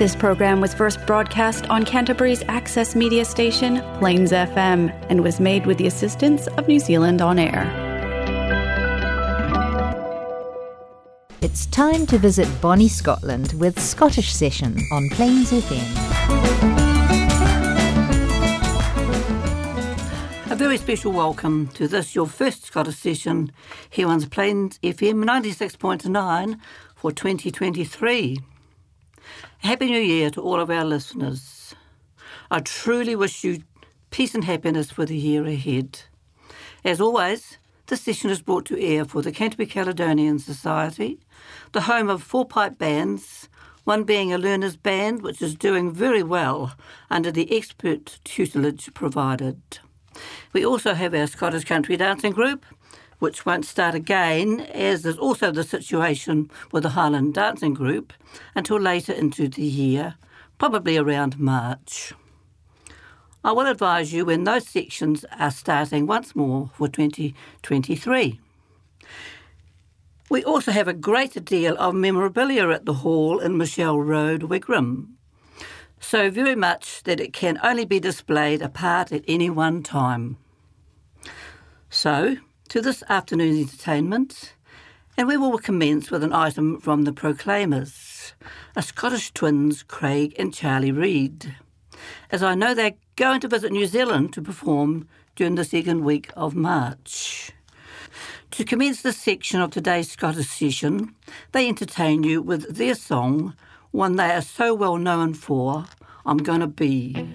This program was first broadcast on Canterbury's access media station, Plains FM, and was made with the assistance of New Zealand On Air. It's time to visit Bonnie, Scotland with Scottish Session on Plains FM. A very special welcome to this, your first Scottish session here on Plains FM 96.9 for 2023. Happy New Year to all of our listeners. I truly wish you peace and happiness for the year ahead. As always, this session is brought to air for the Canterbury Caledonian Society, the home of four pipe bands, one being a learners band which is doing very well under the expert tutelage provided. We also have our Scottish Country Dancing Group, which won't start again, as is also the situation with the Highland Dancing Group, until later into the year, probably around March. I will advise you when those sections are starting once more for 2023. We also have a great deal of memorabilia at the hall in Michelle Road, Wigram. So very much that it can only be displayed apart at any one time. So, to this afternoon's entertainment, and we will commence with an item from the Proclaimers, a Scottish twins, Craig and Charlie Reid, as I know they're going to visit New Zealand to perform during the second week of March. To commence this section of today's Scottish session, they entertain you with their song, one they are so well known for, I'm Gonna Be.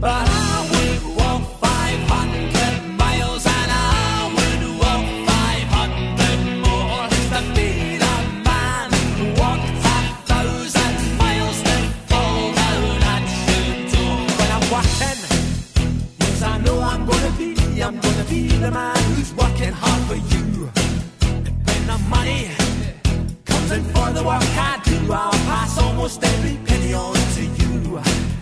For you. And when i walk home you're gonna know i'm gonna be i'm gonna be the man who's working hard for you. And the money comes in the work I do, I'll pass almost every penny on to you.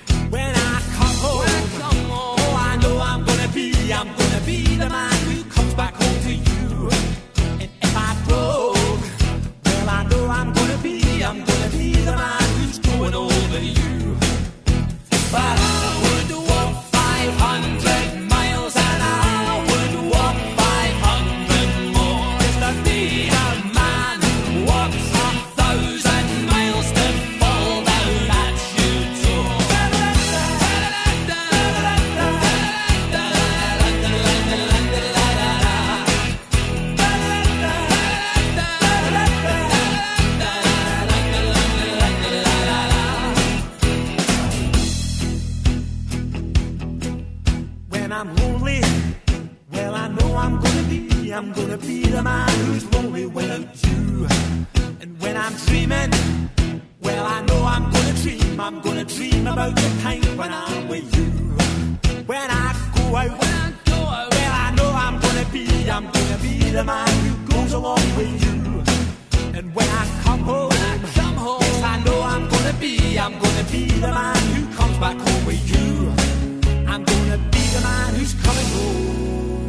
When I'm lonely, well, I know I'm gonna be, I'm gonna be the man who's lonely without you. And when I'm dreaming, well, I know I'm gonna dream, I'm gonna dream about the time when I'm with you. When I go out, when I go out, well, I know I'm gonna be, I'm gonna be the man who goes along with you. And when I come home, I come home, yes, I know I'm gonna be, I'm gonna be the man who comes back home with you. The man who's coming home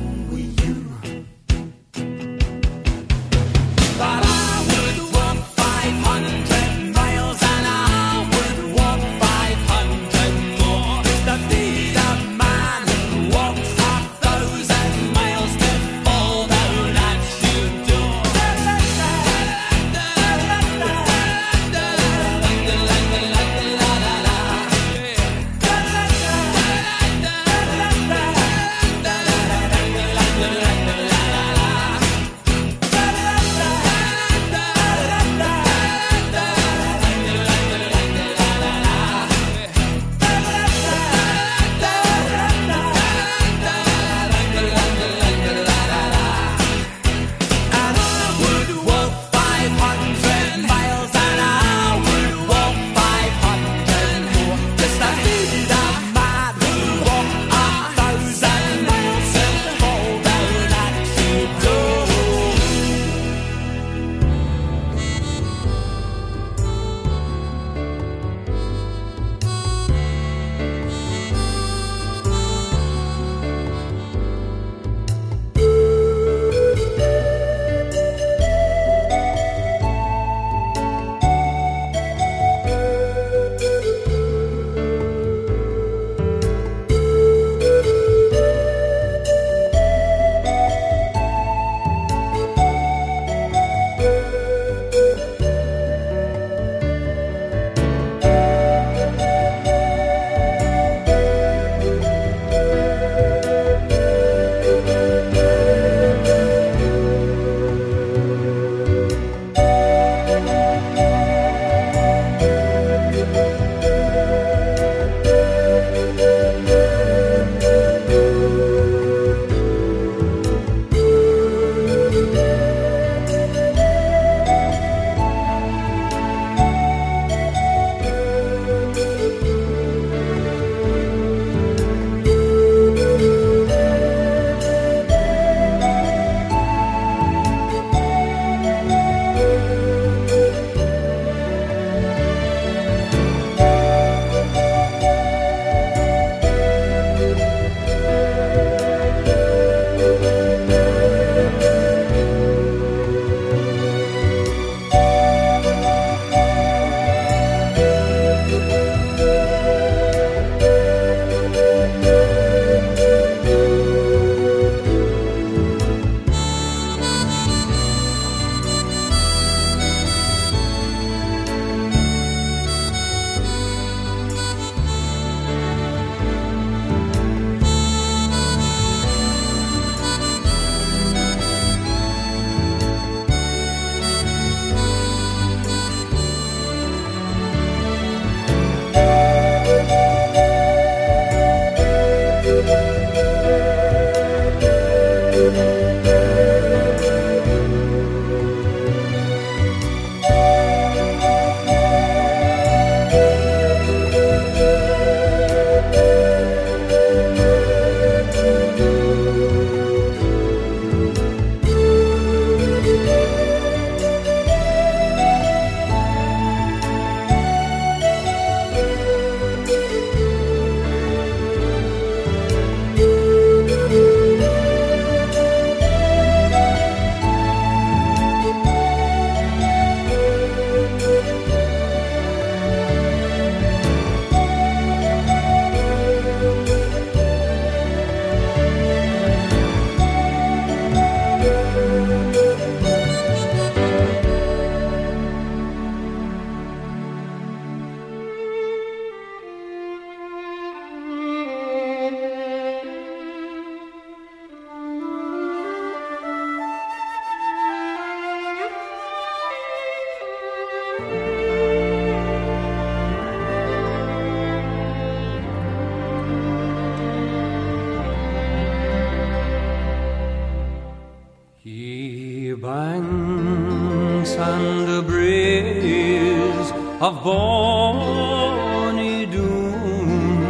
banks and the braes of bonny Doon,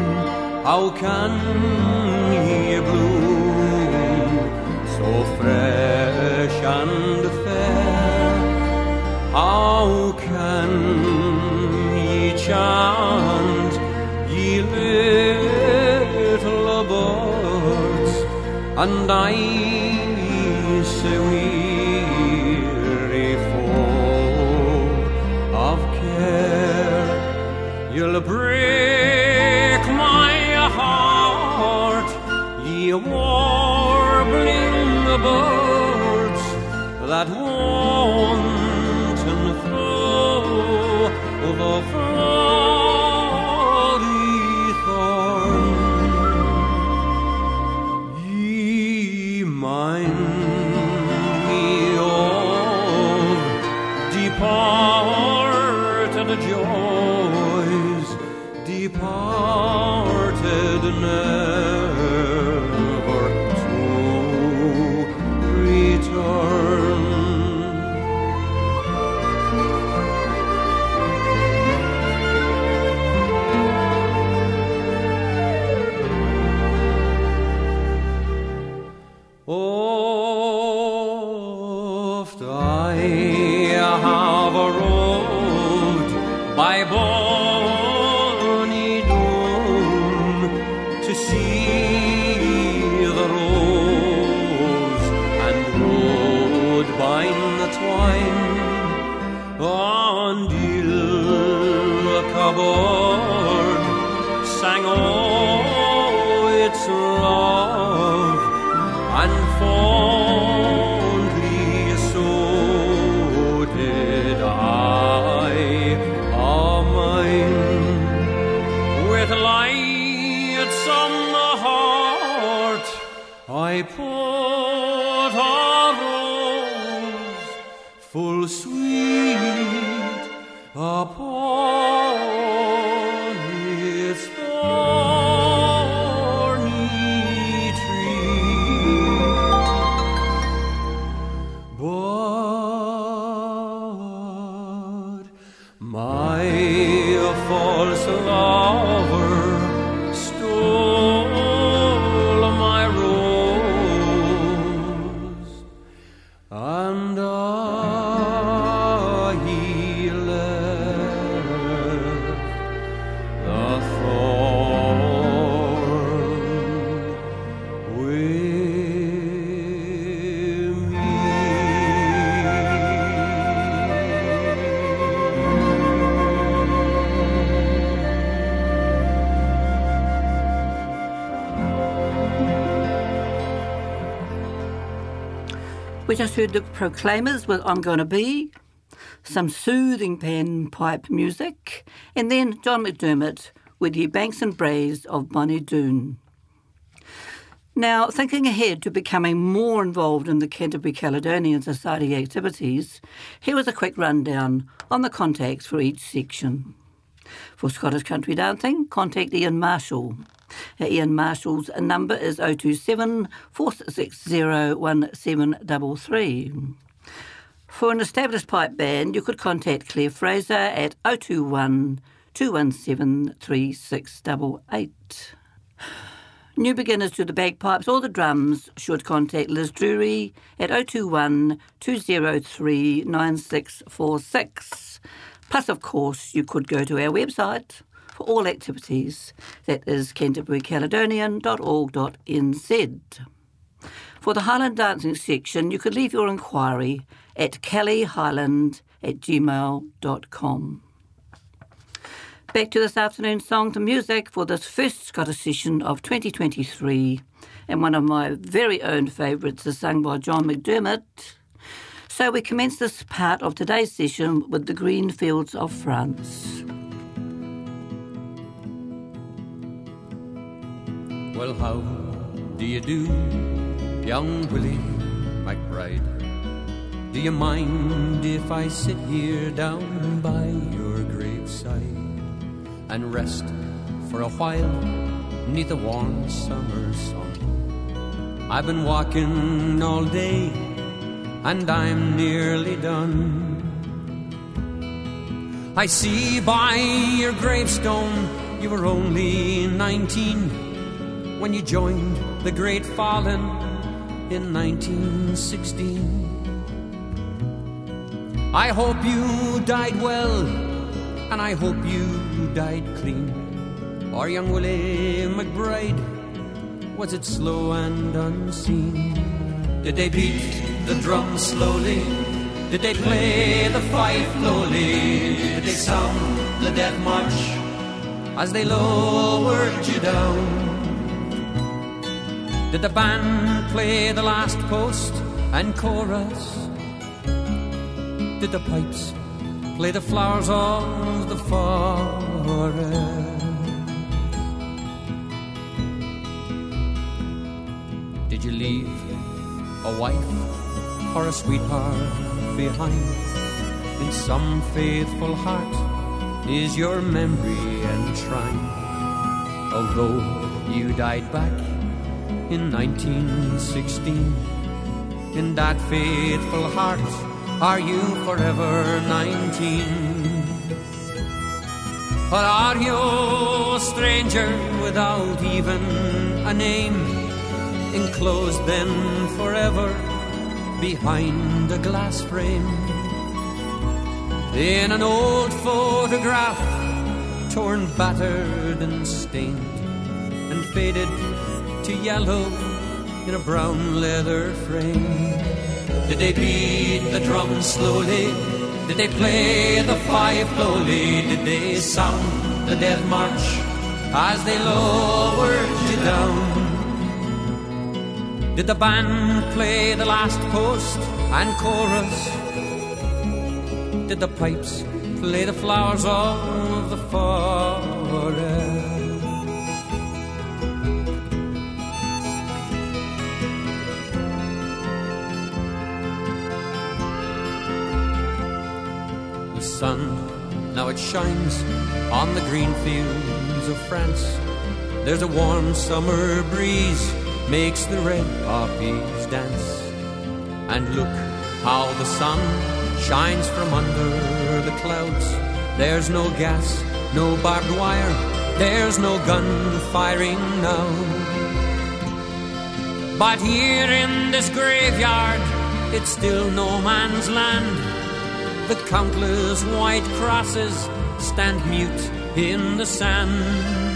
how can ye bloom so fresh and fair? How can ye chant, ye little birds, and I say weary You'll break my heart, ye warbling birds that wanton through the never to return. Oft I put a rose full sweet upon We just heard the Proclaimers with I'm Gonna Be, some soothing pan pipe music, and then John McDermott with the Banks and Braes of Bonnie Doon. Now, thinking ahead to becoming more involved in the Canterbury Caledonian Society activities, here was a quick rundown on the contacts for each section. For Scottish Country Dancing, contact Ian Marshall. Ian Marshall's number is 027 460 1733. For an established pipe band, you could contact Claire Fraser at 021 217 3688. New beginners to the bagpipes or the drums should contact Liz Drury at 021 203 9646. Plus, of course, you could go to our website for all activities. That is canterburycaledonian.org.nz. For the Highland Dancing section, you could leave your inquiry at kellyhighland at gmail.com. Back to this afternoon's songs and music for this first Scottish session of 2023. And one of my very own favourites is sung by John McDermott. So we commence this part of today's session with the Green Fields of France. Well, how do you do, young Willie McBride? Do you mind if I sit here down by your graveside and rest for a while neath a warm summer sun? I've been walking all day and I'm nearly done. I see by your gravestone you were only 19 when you joined the Great Fallen in 1916. I hope you died well, and I hope you died clean. Or young Willie McBride, was it slow and unseen? Did they beat the drum slowly? Did they play the fife lowly? Did they sound the death march as they lowered you down? Did the band play the last post and chorus? Did the pipes play the flowers of the forest? Did you leave a wife or a sweetheart behind. In some faithful heart is your memory enshrined. Although you died back in 1916, in that faithful heart are you forever 19? Or are you a stranger without even a name, enclosed then forever? behind a glass frame. In an old photograph, torn, battered, and stained, and faded to yellow in a brown leather frame. Did they beat the drum slowly? Did they play the fife slowly? Did they sound the death march as they lowered you down? Did the band play the last post and chorus? Did the pipes play the flowers of the forest? Sun, now it shines on the green fields of France. There's a warm summer breeze makes the red poppies dance. And look how the sun shines from under the clouds. There's no gas, no barbed wire, there's no gun firing now. But here in this graveyard, it's still no man's land. The countless white crosses stand mute in the sand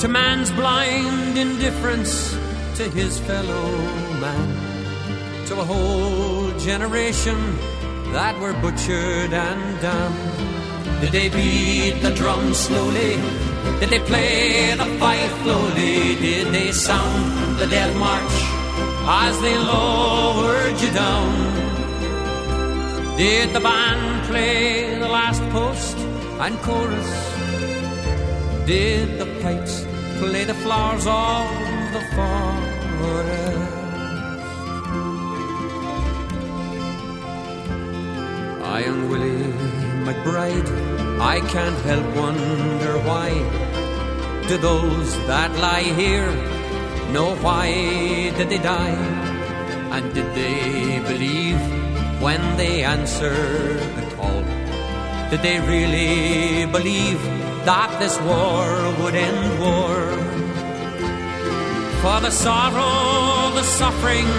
to man's blind indifference to his fellow man, to a whole generation that were butchered and damned. Did they beat the drum slowly? Did they play the fife slowly? Did they sound the death march as they lowered you down? Did the band play the last post and chorus? Did the pipes play the flowers of the forest? Ah, I am Willie McBride. I can't help wonder why. Do those that lie here know why did they die? And did they when they answered the call? Did they really believe that this war would end war. For the sorrow, the suffering,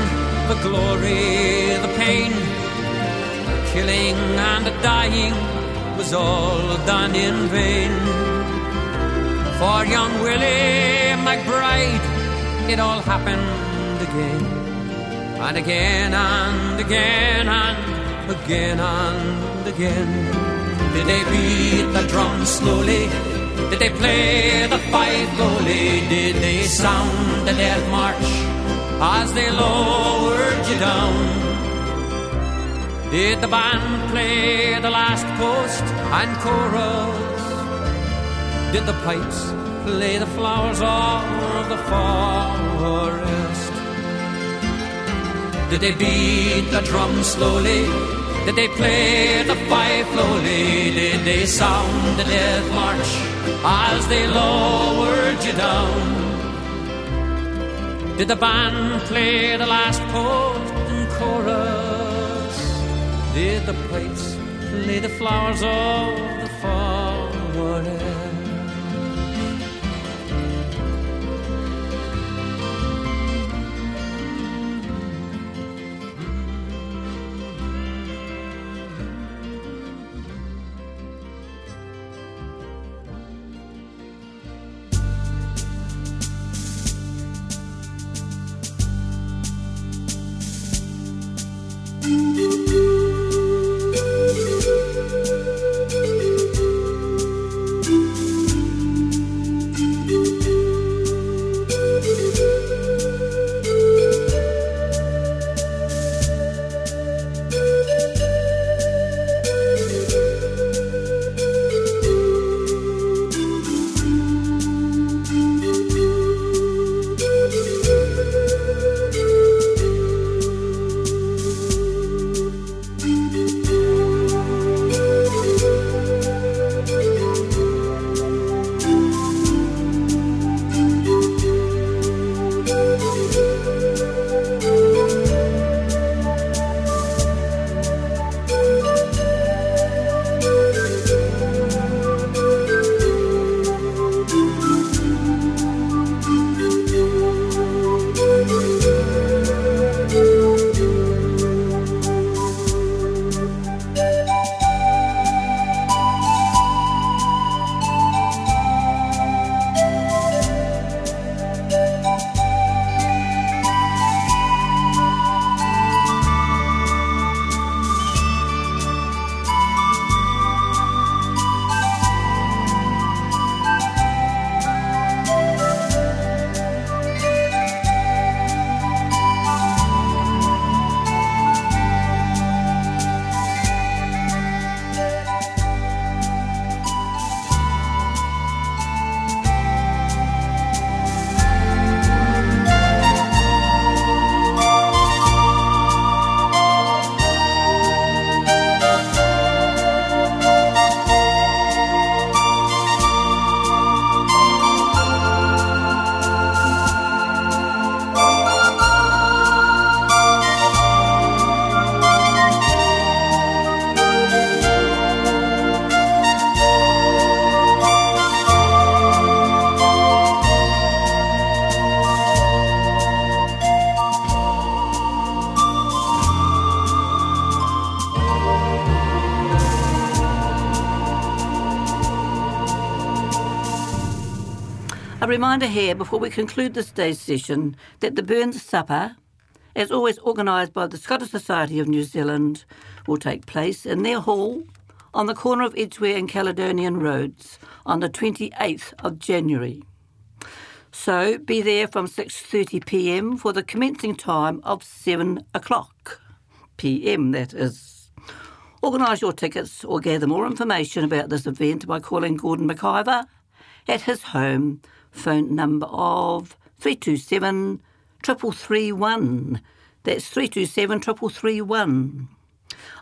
the glory, the pain, the killing and the dying was all done in vain. For young Willie McBride, it all happened again, and again and again and again and again. Did they beat the drum slowly? Did they play the fife slowly? Did they sound the death march as they lowered you down? Did the band play the last post and chorus? Did the pipes play the flowers of the forest? Did they beat the drum slowly? Did they play the fife slowly? Did they sound the death march as they lowered you down? Did the band play the last post and chorus. Did the pipes play the flowers of the forest? Reminder here before we conclude this day's session that the Burns Supper, as always organised by the Scottish Society of New Zealand, will take place in their hall on the corner of Edgware and Caledonian Roads on the 28th of January. So be there from 6:30 p.m. for the commencing time of 7 o'clock p.m. That is. Organise your tickets or gather more information about this event by calling Gordon McIver at his home phone number of 327 331. That's 327 331.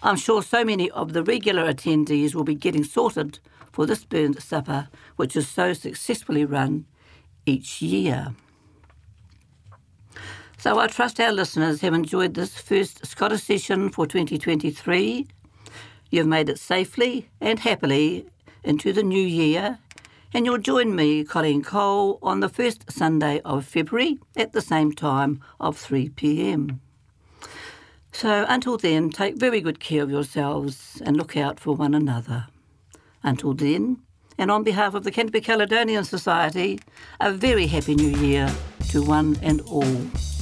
I'm sure so many of the regular attendees will be getting sorted for this Burns Supper, which is so successfully run each year. So I trust our listeners have enjoyed this first Scottish session for 2023. You've made it safely and happily into the new year and you'll join me, Colleen Cole, on the first Sunday of February at the same time of 3 pm. So until then, take very good care of yourselves and look out for one another. Until then, and on behalf of the Canterbury Caledonian Society, a very happy new year to one and all.